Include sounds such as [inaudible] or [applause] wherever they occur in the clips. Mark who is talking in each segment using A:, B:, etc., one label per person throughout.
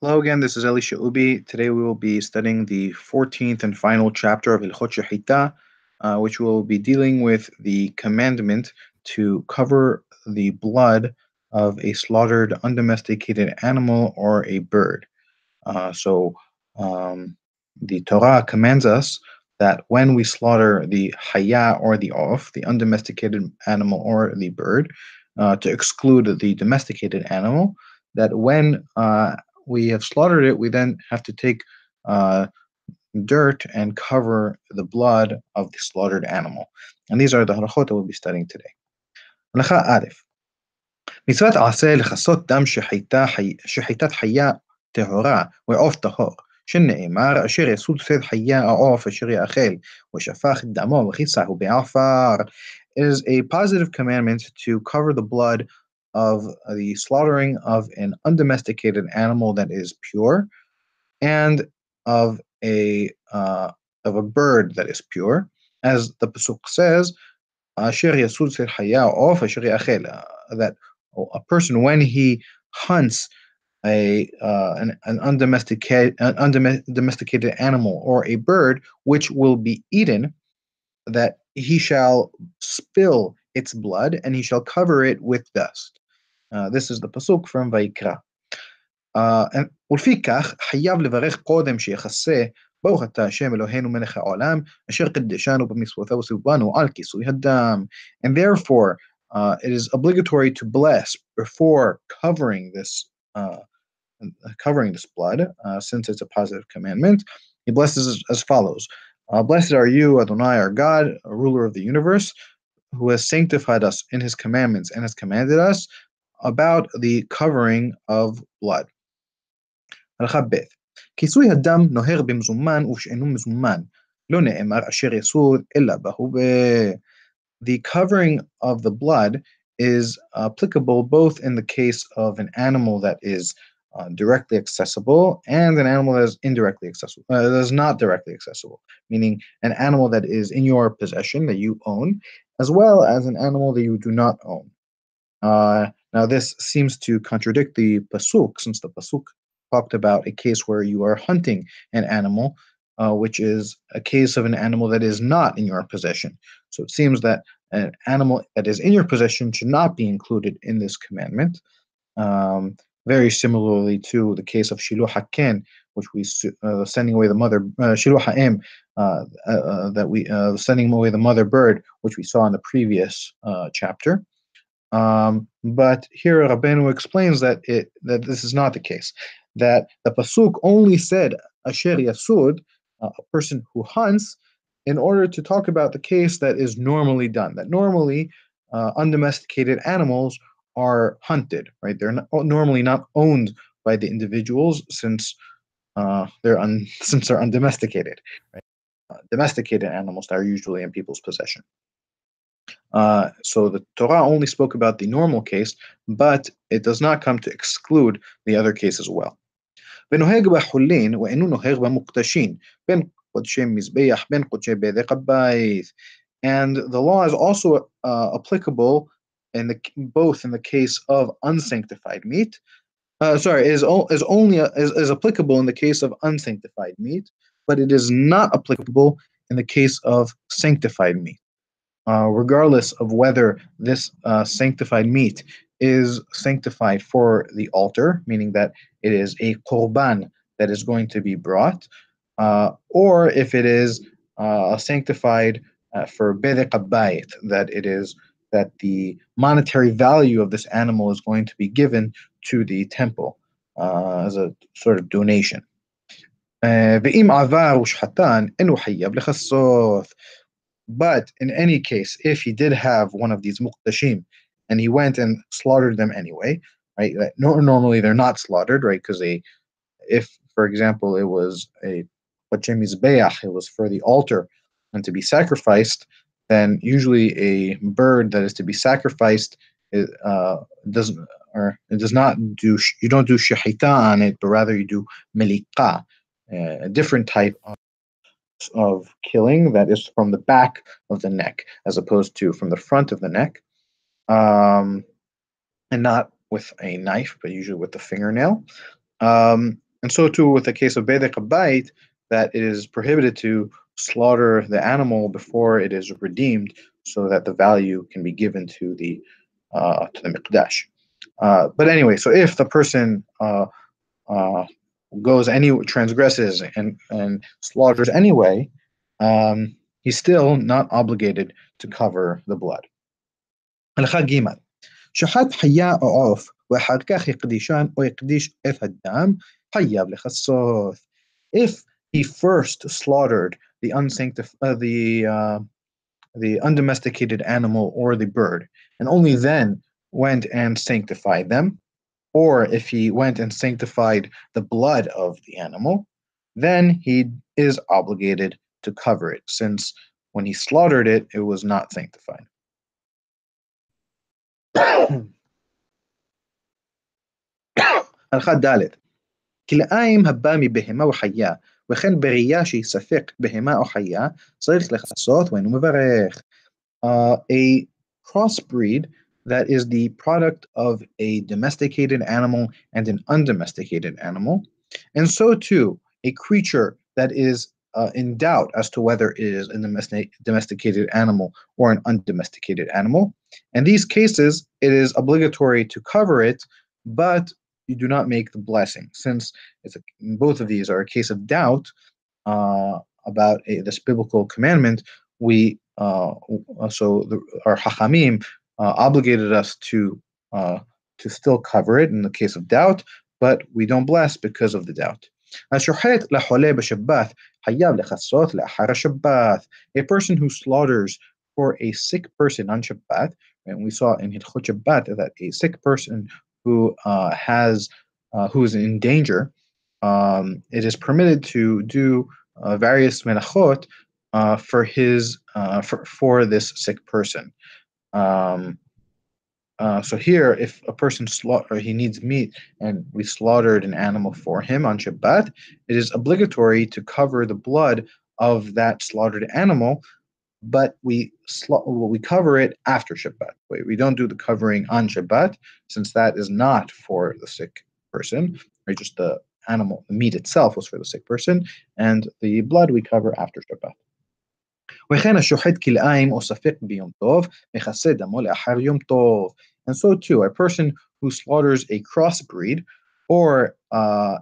A: Hello again, this is Elisha Ubi. Today we will be studying the 14th and final chapter of Hilchot Shechita, uh, which will be dealing with the commandment to cover the blood of a slaughtered undomesticated animal or a bird. Uh, so um, the Torah commands us that when we slaughter the haya or the off, the undomesticated animal or the bird, uh, to exclude the domesticated animal, that when uh, we have slaughtered it, we then have to take uh, dirt and cover the blood of the slaughtered animal. And these are the halachot that we'll be studying today. הלכה א' מצוות עשה לכסות דם שחיטת חיה טהורה ועוף טהור, שנאמר אשר יסוד שד חיה העוף אשר יאכל, ושפך את דמו וכיסהו בעפר. It is a positive commandment to cover the blood of the slaughtering of an undomesticated animal that is pure and of a uh, of a bird that is pure, as the pasuk says, "Asher yasud of that a person when he hunts a uh, an, an undomesticated an undomesticated animal or a bird which will be eaten, that he shall spill its blood and he shall cover it with dust. Uh, this is the pasuk from Vayikra. ולפיכך חייב לברך קודם שיחסה ברוך אתה השם אלוהינו מלך העולם אשר קדשנו במצוותיו וסיבנו על כיסוי הדם. And therefore uh, it is obligatory to bless before covering this uh, covering this blood uh, since it's a positive commandment. He blesses as, as follows. Uh, Blessed are you, Adonai, our God, ruler of the universe, who has sanctified us in his commandments and has commanded us about the covering of blood. הלכה ב' כיסוי הדם נוהר במזומן ושאינו מזומן, לא נאמר אשר יסוד אלא בהווה. The covering of the blood is applicable both in the case of an animal that is uh, directly accessible and an animal that is indirectly accessible, uh, that is not directly accessible, meaning an animal that is in your possession that you own, as well as an animal that you do not own. Uh, now, this seems to contradict the pasuk, since the pasuk talked about a case where you are hunting an animal, uh, which is a case of an animal that is not in your possession. So it seems that an animal that is in your possession should not be included in this commandment. Um, very similarly to the case of Shiluach HaKen, which we uh, sending away the mother uh, Shiluh Ha'im, uh, uh, uh, that we uh, sending away the mother bird, which we saw in the previous uh, chapter. Um, but here Rabbeinu explains that it that this is not the case. That the pasuk only said asher yasud, uh, a person who hunts, in order to talk about the case that is normally done. That normally uh, undomesticated animals are hunted, right? They're not, normally not owned by the individuals since uh, they're un, [laughs] since they're undomesticated. Right? Uh, domesticated animals are usually in people's possession. Uh, so the Torah only spoke about the normal case, but it does not come to exclude the other case as well. ונוהג בחולין ואינו נוהג במוקדשים, בין קודשי מזבח, בין קודשי בדק הבית. And the law is also uh, applicable in the both in the case of unsanctified meat. Uh, sorry, is is only is, is applicable in the case of unsanctified meat, but it is not applicable in the case of sanctified meat uh, regardless of whether this uh, sanctified meat is sanctified for the altar, meaning that it is a korban that is going to be brought, uh, or if it is uh, sanctified uh, for bedek habayit, that it is that the monetary value of this animal is going to be given to the temple uh, as a sort of donation. But in any case, if he did have one of these mukdashim and he went and slaughtered them anyway, right? No, normally they're not slaughtered, right? Because they, if for example it was a mizbeach, it was for the altar and to be sacrificed, then usually a bird that is to be sacrificed it, uh, doesn't or it does not do you don't do shahita on it, but rather you do melika, a different type of of killing that is from the back of the neck as opposed to from the front of the neck um, and not with a knife but usually with the fingernail um, And so too with the case of Bedek Bait, that it is prohibited to slaughter the animal before it is redeemed so that the value can be given to the uh, to the Miqdash. Uh, but anyway, so if the person uh, uh, goes any transgresses and and slaughters anyway, um, he's still not obligated to cover the blood. If he first slaughtered the unsanctified uh, the uh, the undomesticated animal or the bird, and only then went and sanctified them, or if he went and sanctified the blood of the animal, then he is obligated to cover it, since when he slaughtered it, it was not sanctified. הלכה ד' כלאיים הבא מבהמה וחיה, וכן בראייה שהיא ספק בהמה או חיה, צריך לכסות ואינו מברך. Uh, a crossbreed that is the product of a domesticated animal and an undomesticated animal. And so too, a creature that is uh, in doubt as to whether it is a domesticated animal or an undomesticated animal. In these cases, it is obligatory to cover it, but you do not make the blessing. Since it's a, both of these are a case of doubt uh, about a, this biblical commandment, we uh, so the, our hachamim obligated us to uh, to still cover it in the case of doubt, but we don't bless because of the doubt. A person who slaughters for a sick person on Shabbat, and we saw in Hilchot Shabbat that a sick person who uh, has uh, who is in danger, um, it is permitted to do uh, various melachot uh, for his uh, for, for this sick person. Um, uh, so here, if a person slaughter, he needs meat, and we slaughtered an animal for him on Shabbat, it is obligatory to cover the blood of that slaughtered animal, but we sla- we cover it after Shabbat. We, we don't do the covering on Shabbat, since that is not for the sick person, or just the animal, the meat itself was for the sick person, and the blood we cover after Shabbat. וכן השוחט כלאיים או ספק ביום טוב, מכסה דמו לאחר יום טוב. And so too, a person who slaughters a crossbreed or uh,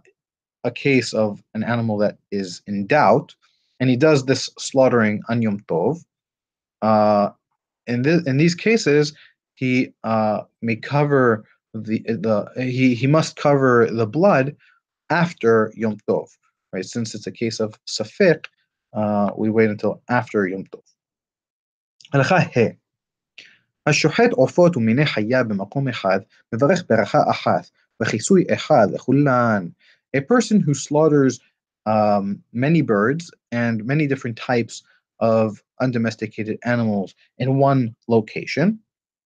A: a case of an animal that is in doubt, and he does this slaughtering on Yom Tov, uh, in, this, in these cases, he uh, may cover the the he he must cover the blood after Yom Tov, right? Since it's a case of safek, uh, we wait until after Yom Tov. הלכה ה' השוחט עופות ומיני חיה במקום אחד, מברך ברכה אחת, וכיסוי אחד לכולן. A person who slaughters um, many birds and many different types of undomesticated animals in one location.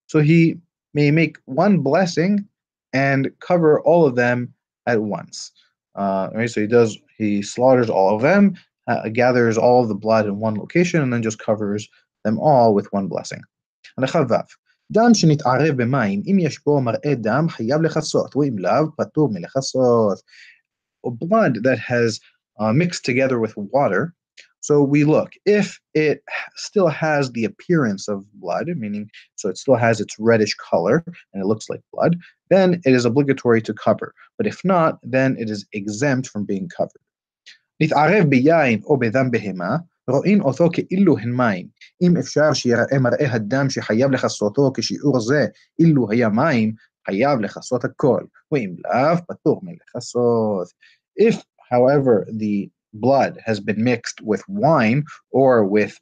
A: So he may make one blessing and cover all of them at once. Uh, right, so he does he slaughters all of them uh, gathers all the blood in one location and then just covers them all with one blessing. דם שנתערב במים, אם יש בו מראה דם, חייב לכסות, ואם לאו, פטור מלכסות. Blood that has uh, mixed together with water, so we look, if it still has the appearance of blood, meaning so it still has its reddish color and it looks like blood, then it is obligatory to cover. But if not, then it is exempt from being covered. נתערב ביין או בדם בהמה, רואים אותו כאילו הן מים. אם אפשר שיראה מראה הדם שחייב לכסותו כשיעור זה, אילו היה מים, חייב לכסות הכל, ואם לאו, פטור מלכסות. If, however, the blood has been mixed with wine or with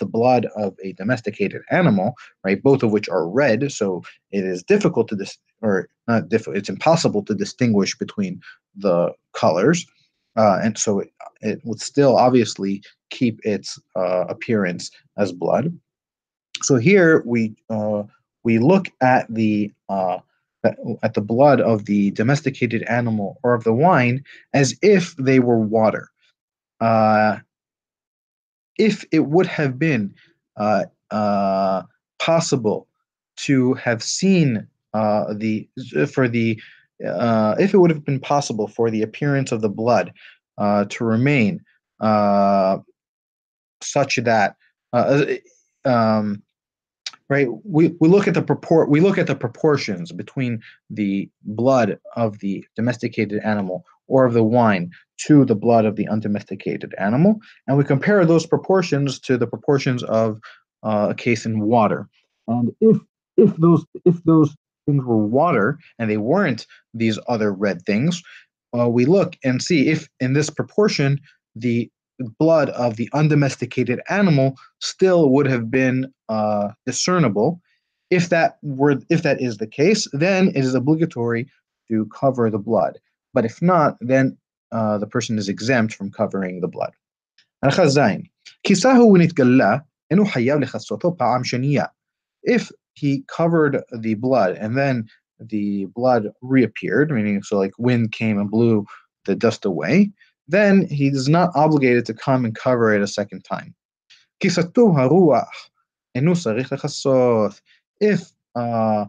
A: the blood of a domesticated animal, right? Both of which are red, so it is difficult to dis- or not difficult. It's impossible to distinguish between the colors, uh, and so it, it would still obviously keep its uh, appearance as blood. So here we uh, we look at the uh, at the blood of the domesticated animal or of the wine as if they were water. Uh, if it would have been uh, possible to have seen the for the uh, if it would have been possible for the appearance of the blood uh, to remain uh, such that uh, um, right we, we look at the purport we look at the proportions between the blood of the domesticated animal or of the wine to the blood of the undomesticated animal and we compare those proportions to the proportions of uh, a case in water. And if if those if those things were water and they weren't these other red things uh, we look and see if in this proportion the blood of the undomesticated animal still would have been uh, discernible. If that were, if that is the case, then it is obligatory to cover the blood. But if not, then uh, the person is exempt from covering the blood. If he covered the blood and then the blood reappeared, meaning so like wind came and blew the dust away, then he is not obligated to come and cover it a second time. If uh,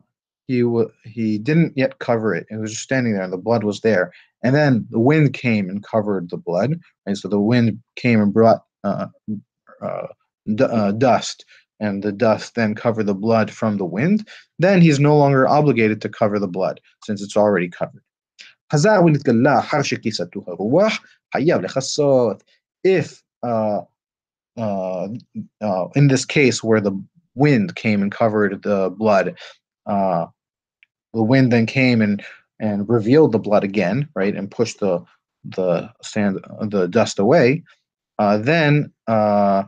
A: he w- he didn't yet cover it, it was just standing there, and the blood was there, and then the wind came and covered the blood, and so the wind came and brought uh, uh, d- uh, dust, and the dust then cover the blood from the wind. Then he's no longer obligated to cover the blood since it's already covered. If uh, uh, uh, in this case where the wind came and covered the blood, uh, the wind then came and and revealed the blood again, right, and pushed the the sand the dust away. Uh, then uh,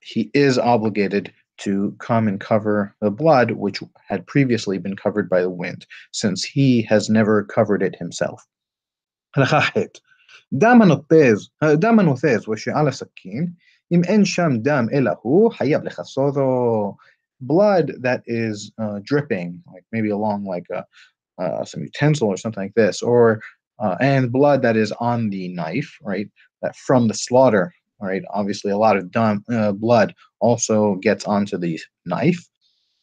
A: he is obligated to come and cover the blood which had previously been covered by the wind, since he has never covered it himself. דם הנותז, דם הנותז ושעל הסכין, אם אין שם דם אלא הוא, חייב לכסותו. Blood that is uh, dripping, like maybe along like a, uh, some utensil or something like this, or uh, and blood that is on the knife, right? That from the slaughter, all right, obviously, a lot of dumb, uh, blood also gets onto the knife.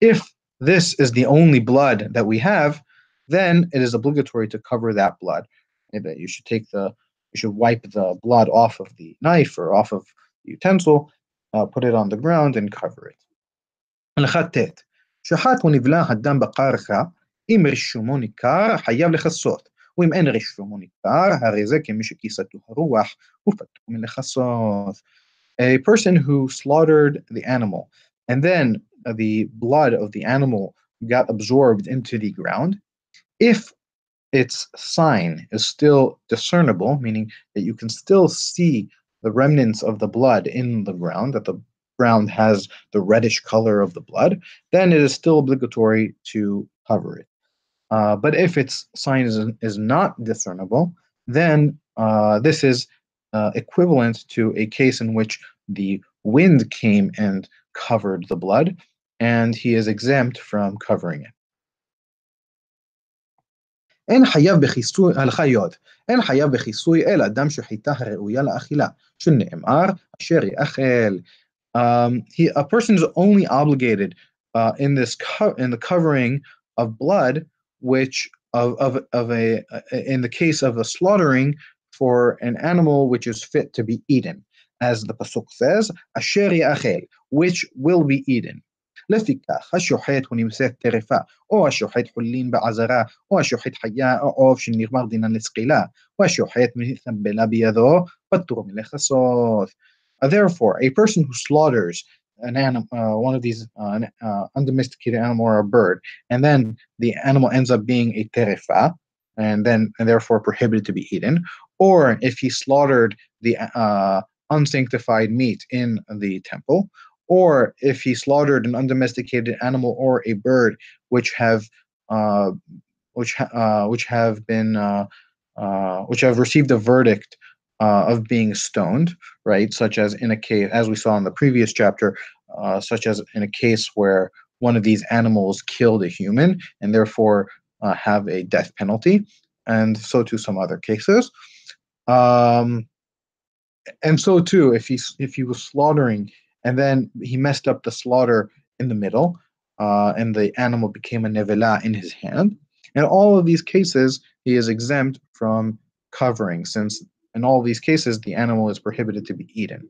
A: If this is the only blood that we have, then it is obligatory to cover that blood. That you should take the, you should wipe the blood off of the knife or off of the utensil, uh, put it on the ground and cover it. شحات ونبلاه الدم بقارخة إم رشومو نكار حياب لخصوت ואם אין רישומו ניכר, הרי זה כמי שכיסתו הרוח, ופטור מלכסות. A person who slaughtered the animal, and then the blood of the animal got absorbed into the ground, if its sign is still discernible, meaning that you can still see the remnants of the blood in the ground, that the ground has the reddish color of the blood, then it is still obligatory to cover it. Uh, but if its sign is, is not discernible, then uh, this is uh, equivalent to a case in which the wind came and covered the blood, and he is exempt from covering it. אין חייב בכיסוי, הלכה י', אין חייב בכיסוי אלא דם שחיטה הראויה לאכילה, שנאמר, אשר יאכל. Um, he, a person is only obligated uh, in this co- in the covering of blood, which of of of a in the case of a slaughtering for an animal which is fit to be eaten, as the pasuk says, asher yachel, which will be eaten. לפיכך, השוחט הוא נמצא טרפה, או השוחט חולין בעזרה, או השוחט חיה או עוף שנגמר דינן לסקילה, או השוחט מתנבלה בידו, פטור מלכסות. Therefore, a person who slaughters an animal, uh, one of these uh, uh, undomesticated animal or a bird, and then the animal ends up being a terefa, and then and therefore prohibited to be eaten, or if he slaughtered the uh, unsanctified meat in the temple, or if he slaughtered an undomesticated animal or a bird which have uh, which uh, which have been which have received a verdict uh, of being stoned, right? Such as in a case, as we saw in the previous chapter, uh, such as in a case where one of these animals killed a human and therefore have a death penalty, and so too some other cases. Um, and so too, if he if he was slaughtering and then he messed up the slaughter in the middle, uh, and the animal became a nevela in his hand. In all of these cases, he is exempt from covering, since in all these cases the animal is prohibited to be eaten.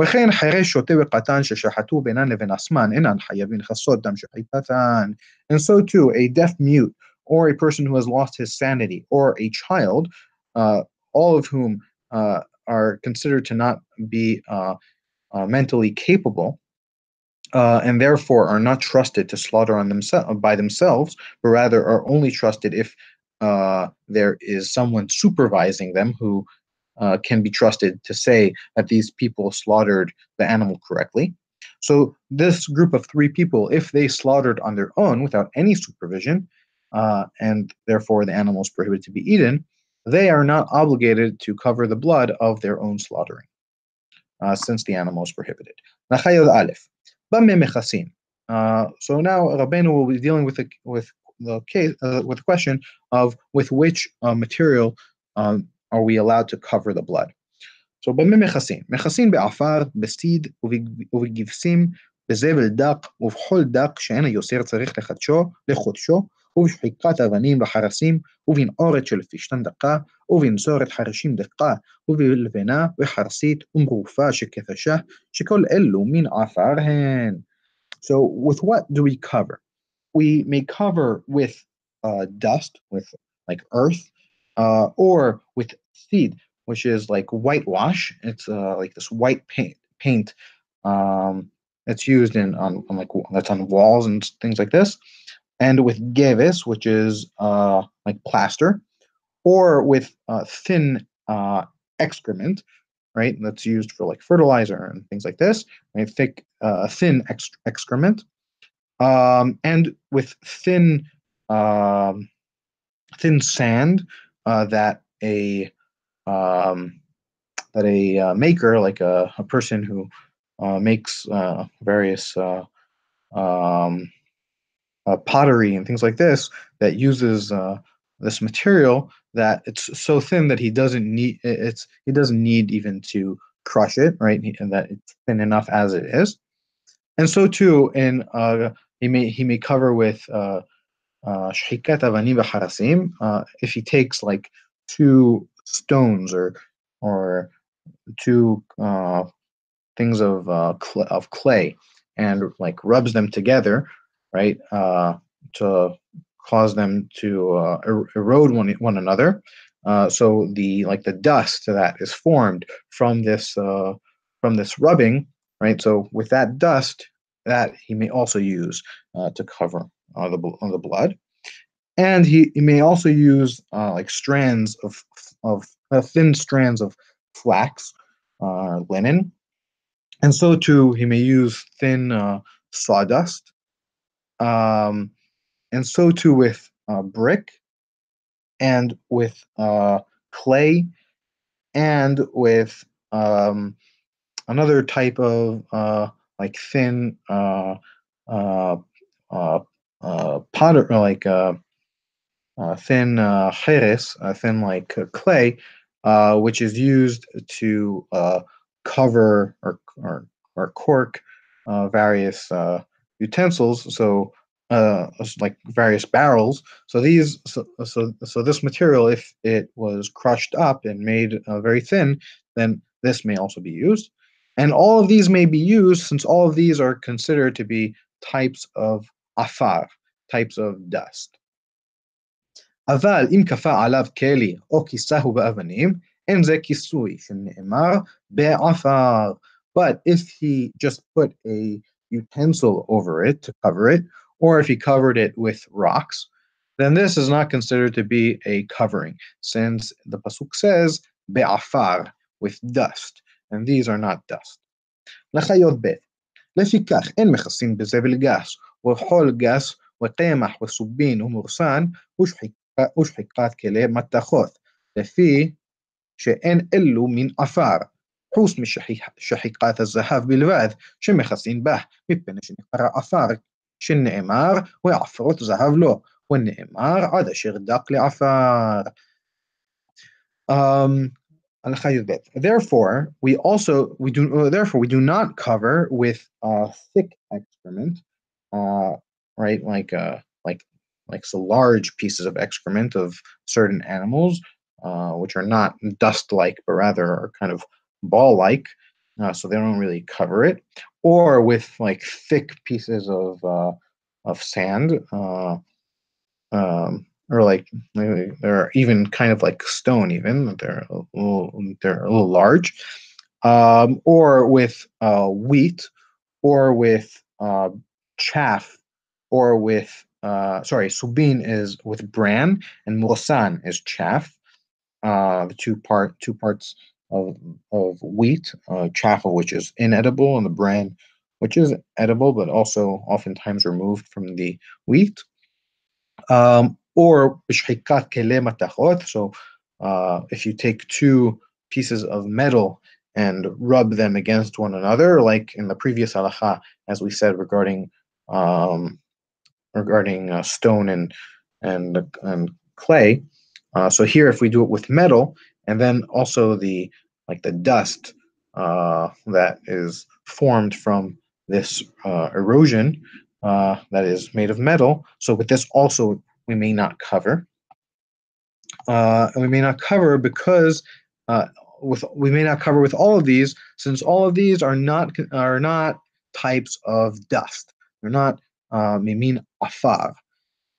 A: וכן חירש שוטה וקטן ששחטו בינן לבין עצמן אינן חייבים לכסות דם שחיטתן. And so too, a deaf mute or a person who has lost his sanity or a child, uh, all of whom uh, are considered to not be uh, uh mentally capable, uh, and therefore are not trusted to slaughter on themselves by themselves, but rather are only trusted if uh, there is someone supervising them who uh, can be trusted to say that these people slaughtered the animal correctly. So this group of three people, if they slaughtered on their own without any supervision, uh, and therefore the animal is prohibited to be eaten, they are not obligated to cover the blood of their own slaughtering, uh, since the animal is prohibited. Uh, so now Rabbeinu will be dealing with the, with the case uh, with the question of with which uh, material um, are we allowed to cover the blood. So במה מכסים? מכסים בעפר, בסטיד ובגבסים, בזבל דק ובחול דק שאין היוסר צריך לחדשו, לחודשו, ובשחיקת אבנים וחרסים, ובנעורת של פשתן דקה, ובנצורת חרשים דקה, ובלבנה וחרסית ומרופה שכתשה, שכל אלו מן עפר הן. So with what do we cover? We may cover with uh, dust, with like earth, uh, or with seed, which is like whitewash. It's uh, like this white paint paint um, that's used in on, on, like that's on walls and things like this, and with gevis, which is uh, like plaster, or with uh, thin uh, excrement, right? That's used for like fertilizer and things like this. Right, thick, uh, thin ex- excrement, um, and with thin, um, thin sand uh, that a um, that a uh, maker, like a, a person who uh, makes uh, various uh, um, pottery and things like this, that uses this material that it's so thin that he doesn't need it's he doesn't need even to crush it, right? And that it's thin enough as it is. And so too, in he may he may cover with uh, if he takes like two stones or or two uh, things of uh, cl- of clay and like rubs them together, right, uh, to cause them to uh, er- erode one one another. Uh, so the like the dust that is formed from this uh, from this rubbing, right? So with that dust, that he may also use to cover the on the blood. And he, he may also use uh, like strands of of uh, thin strands of flax, uh, linen, and so too he may use thin uh, sawdust, um, and so too with uh, brick, and with uh, clay, and with um, another type of like thin uh, uh, uh, powder, like uh, uh, thin uh, cheres, uh, thin like uh, clay, uh, which is used to uh, cover or, or, or cork various utensils. So like various barrels. So these, so, so, so this material, if it was crushed up and made very thin, then this may also be used. And all of these may be used since all of these are considered to be types of afar, types of dust. אבל אם כפה עליו כלי או כיסהו באבנים, אין זה כיסוי שנאמר בעפר. But if he just put a utensil over it to cover it, or if he covered it with rocks, then this is not considered to be a covering, since the pasuk says be'afar, with dust, and these are not dust. לחיות ב' לפיכך אין מכסים בזבל גס, وحولجاس وتيمح وسبين ومرسان وش حكات وش وشحقات كلي متاخوث لفي شئن إلو من أفار حوس من شحيقات الزهاف بلفاذ شمخسين به؟ مبن شنقرا أفار شن إمار ويعفرت زهاف وإن إمار عدا شردق لعفار um, Therefore, we also we do therefore we do not cover with a thick excrement uh, right? Like uh, like like so large pieces of excrement of certain animals, uh, which are not dust-like, but rather are kind of ball-like, uh, so they don't really cover it, or with like thick pieces of uh, of sand, uh, um, or like they're even kind of like stone, even they're a little, they're a little large, um, or with uh, wheat, or with uh, chaff, or with uh, sorry, subin is with bran, and mosan is chaff. Uh, the two part two parts of of wheat, uh, chaff of which is inedible, and the bran, which is edible but also oftentimes removed from the wheat. Um, or so uh, if you take two pieces of metal and rub them against one another, like in the previous halacha, as we said regarding um, regarding uh, stone and and and clay. Uh, so here, if we do it with metal, and then also the like the dust uh, that is formed from this uh, erosion uh, that is made of metal. So with this also we may not cover, uh, and we may not cover because with we may not cover with all of these since all of these are not are not types of dust. They're not uh, mimin afar,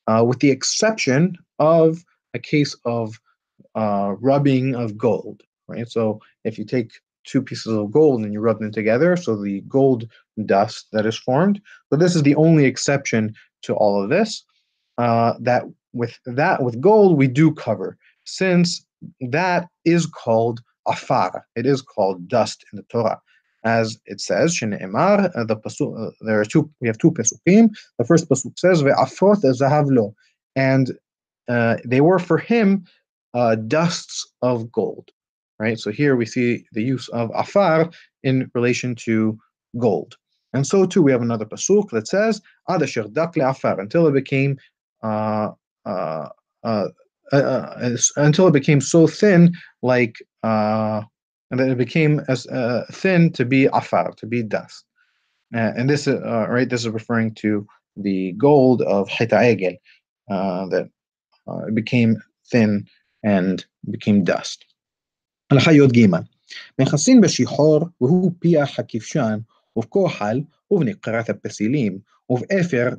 A: uh, with the exception of a case of uh, rubbing of gold, right? So if you take two pieces of gold and you rub them together, so the gold dust that is formed. So this is the only exception to all of this. Uh, that with that with gold we do cover, since that is called afar. It is called dust in the Torah as it says, uh, the pasuk, uh, there are two, we have two pesukim. The first pasuk says, Ve'afot zahavlo, and uh, they were for him uh, dusts of gold, right? So here we see the use of afar in relation to gold. And so too, we have another pasuk that says, Ad dak afar, until it became uh, uh, uh, uh, until it became so thin, like uh, and then it became as uh, thin to be afar, to be dust. Uh, and this, uh, right, this is referring to the gold of Hita uh, that uh, it became thin and became dust. הלכה י"ג מכסין בשיחור והוא פיח הכבשן ובכוחל ובנקרת הפסילים ובאפר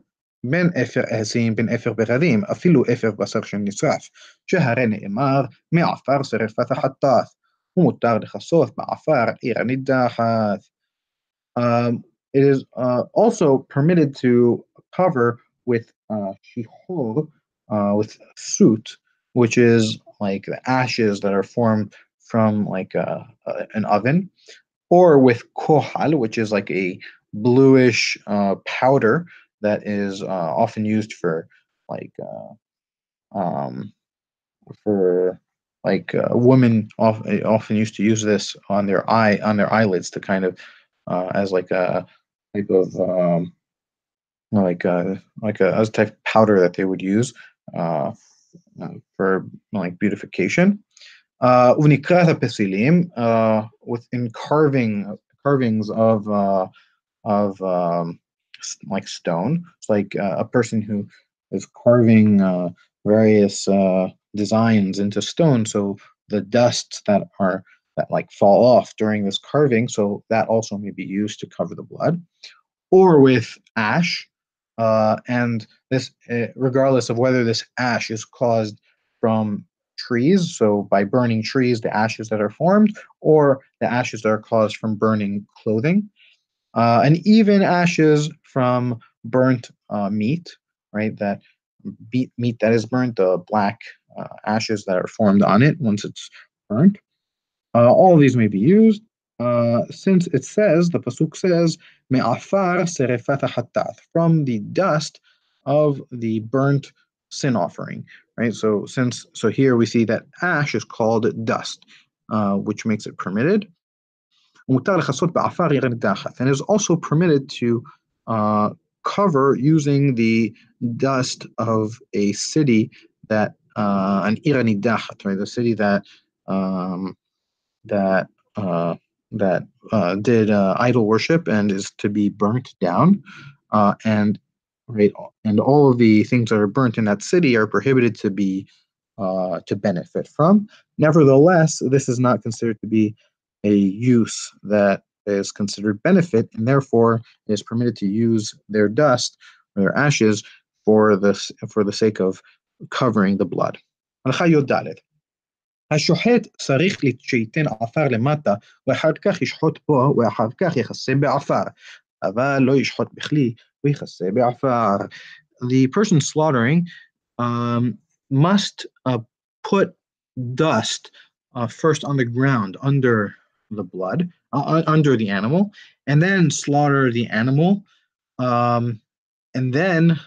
A: בין אפר אהסים בין אפר ברבים אפילו אפר בשר של נשרף שהרי נאמר מעפר שרפת החטאת um, it is uh, also permitted to cover with uh, uh, with soot, which is like the ashes that are formed from like a, a, an oven, or with kohal, which is like a bluish uh, powder that is uh, often used for like um, for like uh, women often, often used to use this on their eye on their eyelids to kind of uh, as like a type of um, like a, uh, like a as type of powder that they would use uh, uh for like beautification. Uh, uh, within carving carvings of of um, like stone. It's like a person who is carving various designs into stone. So the dusts that are that like fall off during this carving so that also may be used to cover the blood or with ash. Uh, and this uh, regardless of whether this ash is caused from trees so by burning trees the ashes that are formed or the ashes that are caused from burning clothing. Uh, and even ashes from burnt uh, meat right that beet meat that is burnt the black ashes that are formed on it once it's burnt. Uh, all these may be used. Uh, since it says, the Pasuk says, Me'afar serefat hatat, from the dust of the burnt sin offering, right? So since, so here we see that ash is called dust, uh, which makes it permitted. And is also permitted to uh, cover using the dust of a city that uh, an Ir HaNidachat, right? The city that um, that uh, that uh, did uh, idol worship and is to be burnt down. Uh, and right? And all of the things that are burnt in that city are prohibited to be uh, to benefit from. Nevertheless, this is not considered to be a use that is considered benefit, and therefore is permitted to use their dust or their ashes for this for the sake of covering the blood. הלכה י"ד השוחט צריך שייתן עפר למטה, ואחר כך ישחוט פה, ואחר כך יכסה בעפר. אבל לא ישחוט בכלי, ויכסה בעפר. The person slaughtering um, must uh, put dust uh, first on the ground under the blood, uh, under the animal, and then slaughter the animal, um, and then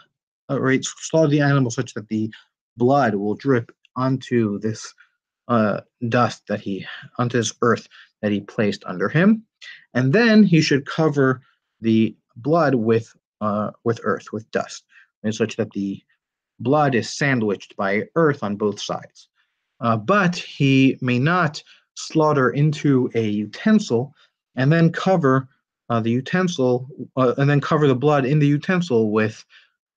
A: uh, right slaughter the animal such that the blood will drip onto this uh, dust that he onto this earth that he placed under him, and then he should cover the blood with uh, with earth with dust, and such that the blood is sandwiched by earth on both sides. Uh, but he may not slaughter into a utensil and then cover uh, the utensil uh, and then cover the blood in the utensil with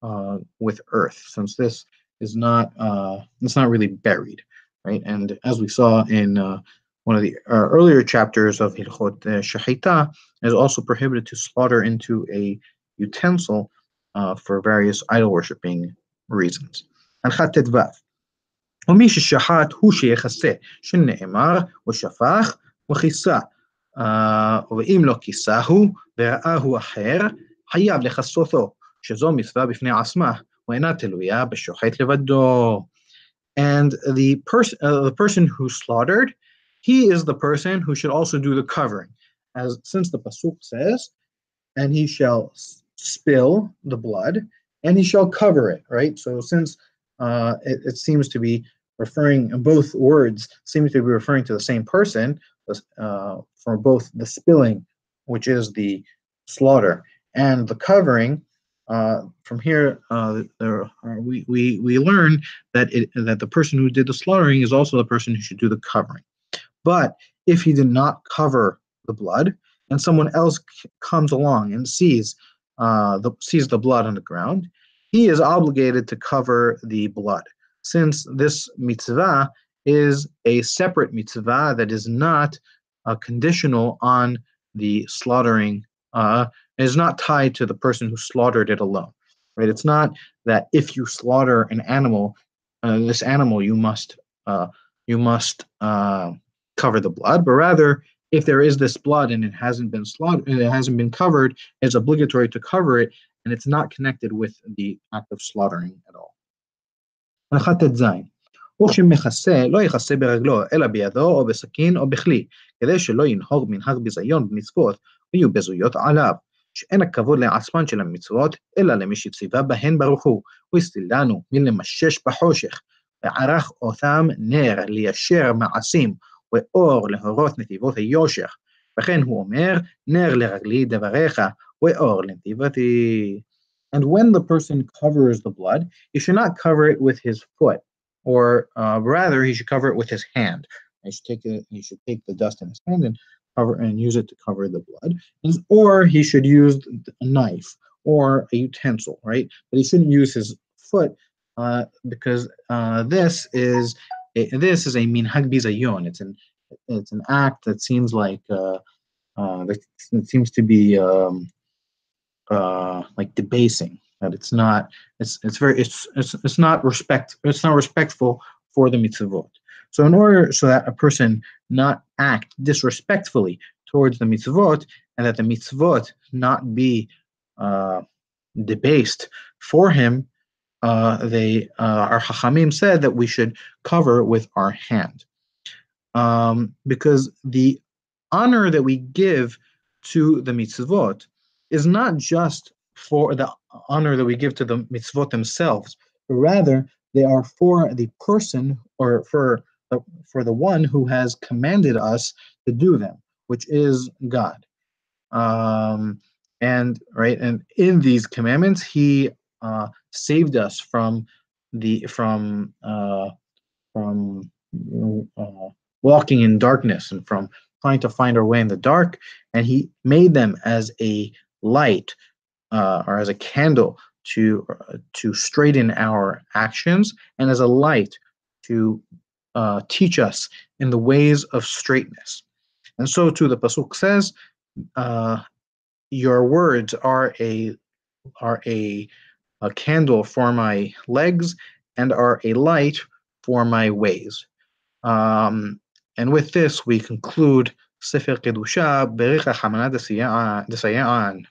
A: uh, with earth, since this is not uh, it's not really buried, right? And as we saw in uh, one of the earlier chapters of Hilchot Shechita, is also prohibited to slaughter into a utensil for various idol worshipping reasons. הלכת ט"ו ומי ששחט הוא שיכסה, שנאמר ושפך וכיסה. Uh, ואם לא כיסהו וראה אחר, חייב לכסותו, שזו מצווה בפני עצמה, ואינה תלויה בשוחט לבדו. And the, pers- uh, the person who slaughtered, he is the person who should also do the covering. As since the pasuk says, and he shall spill the blood, and he shall cover it, right? So since uh, it, it, seems to be referring, both words seem to be referring to the same person uh, for both the spilling, which is the slaughter, and the covering. uh, from here, uh, there are, we, we, we learn that it, that the person who did the slaughtering is also the person who should do the covering. But if he did not cover the blood, and someone else comes along and sees uh, the, sees the blood on the ground, he is obligated to cover the blood, since this mitzvah is a separate mitzvah that is not uh, conditional on the slaughtering, uh, is not tied to the person who slaughtered it alone. Right? It's not that if you slaughter an animal, uh, this animal you must uh, you must uh, cover the blood, but rather if there is this blood and it hasn't been slaughtered, it hasn't been covered, it's obligatory to cover it, and it's not connected with the act of slaughtering at all. וכשמכסה, לא יכסה ברגלו, אלא בידו או בסכין או בכלי, כדי שלא ינהוג מנהג ביזיון במצוות, ויהיו בזויות עליו, שאין הכבוד לעצמן של המצוות, אלא למי שציווה בהן ברוך הוא, והסתילנו מלמשש בחושך, וערך אותם נר ליישר מעשים, ואור להורות נתיבות היושך. וכן הוא אומר, נר לרגלי דבריך, ואור לנתיבתי. And when the person covers the blood, he should not cover it with his foot, or uh, rather, he should cover it with his hand. He should take it. He should take the dust in his hand and cover and use it to cover the blood, or he should use a knife or a utensil, right? But he shouldn't use his foot uh, because uh, this is a, this is a minhag bizayon. It's an it's an act that seems like uh, uh, that seems to be um, uh, like debasing. That it's not. It's it's very. It's it's it's not respect. It's not respectful for the mitzvot. So in order so that a person not act disrespectfully towards the mitzvot, and that the mitzvot not be uh, debased for him, uh, they uh, our hachamim said that we should cover with our hand, um, because the honor that we give to the mitzvot is not just for the honor that we give to the mitzvot themselves, but rather they are for the person or for for the one who has commanded us to do them, which is God. Um, and right, and in these commandments, He uh, saved us from the from uh, from uh, walking in darkness and from trying to find our way in the dark, and He made them as a light uh, or as a candle to uh, to straighten our actions and as a light to uh, teach us in the ways of straightness. And so too the pasuk says, uh, "Your words are a are a, a candle for my legs and are a light for my ways." Um, and with this, we conclude Sefer Kedusha, Berich Rachmana Desayan.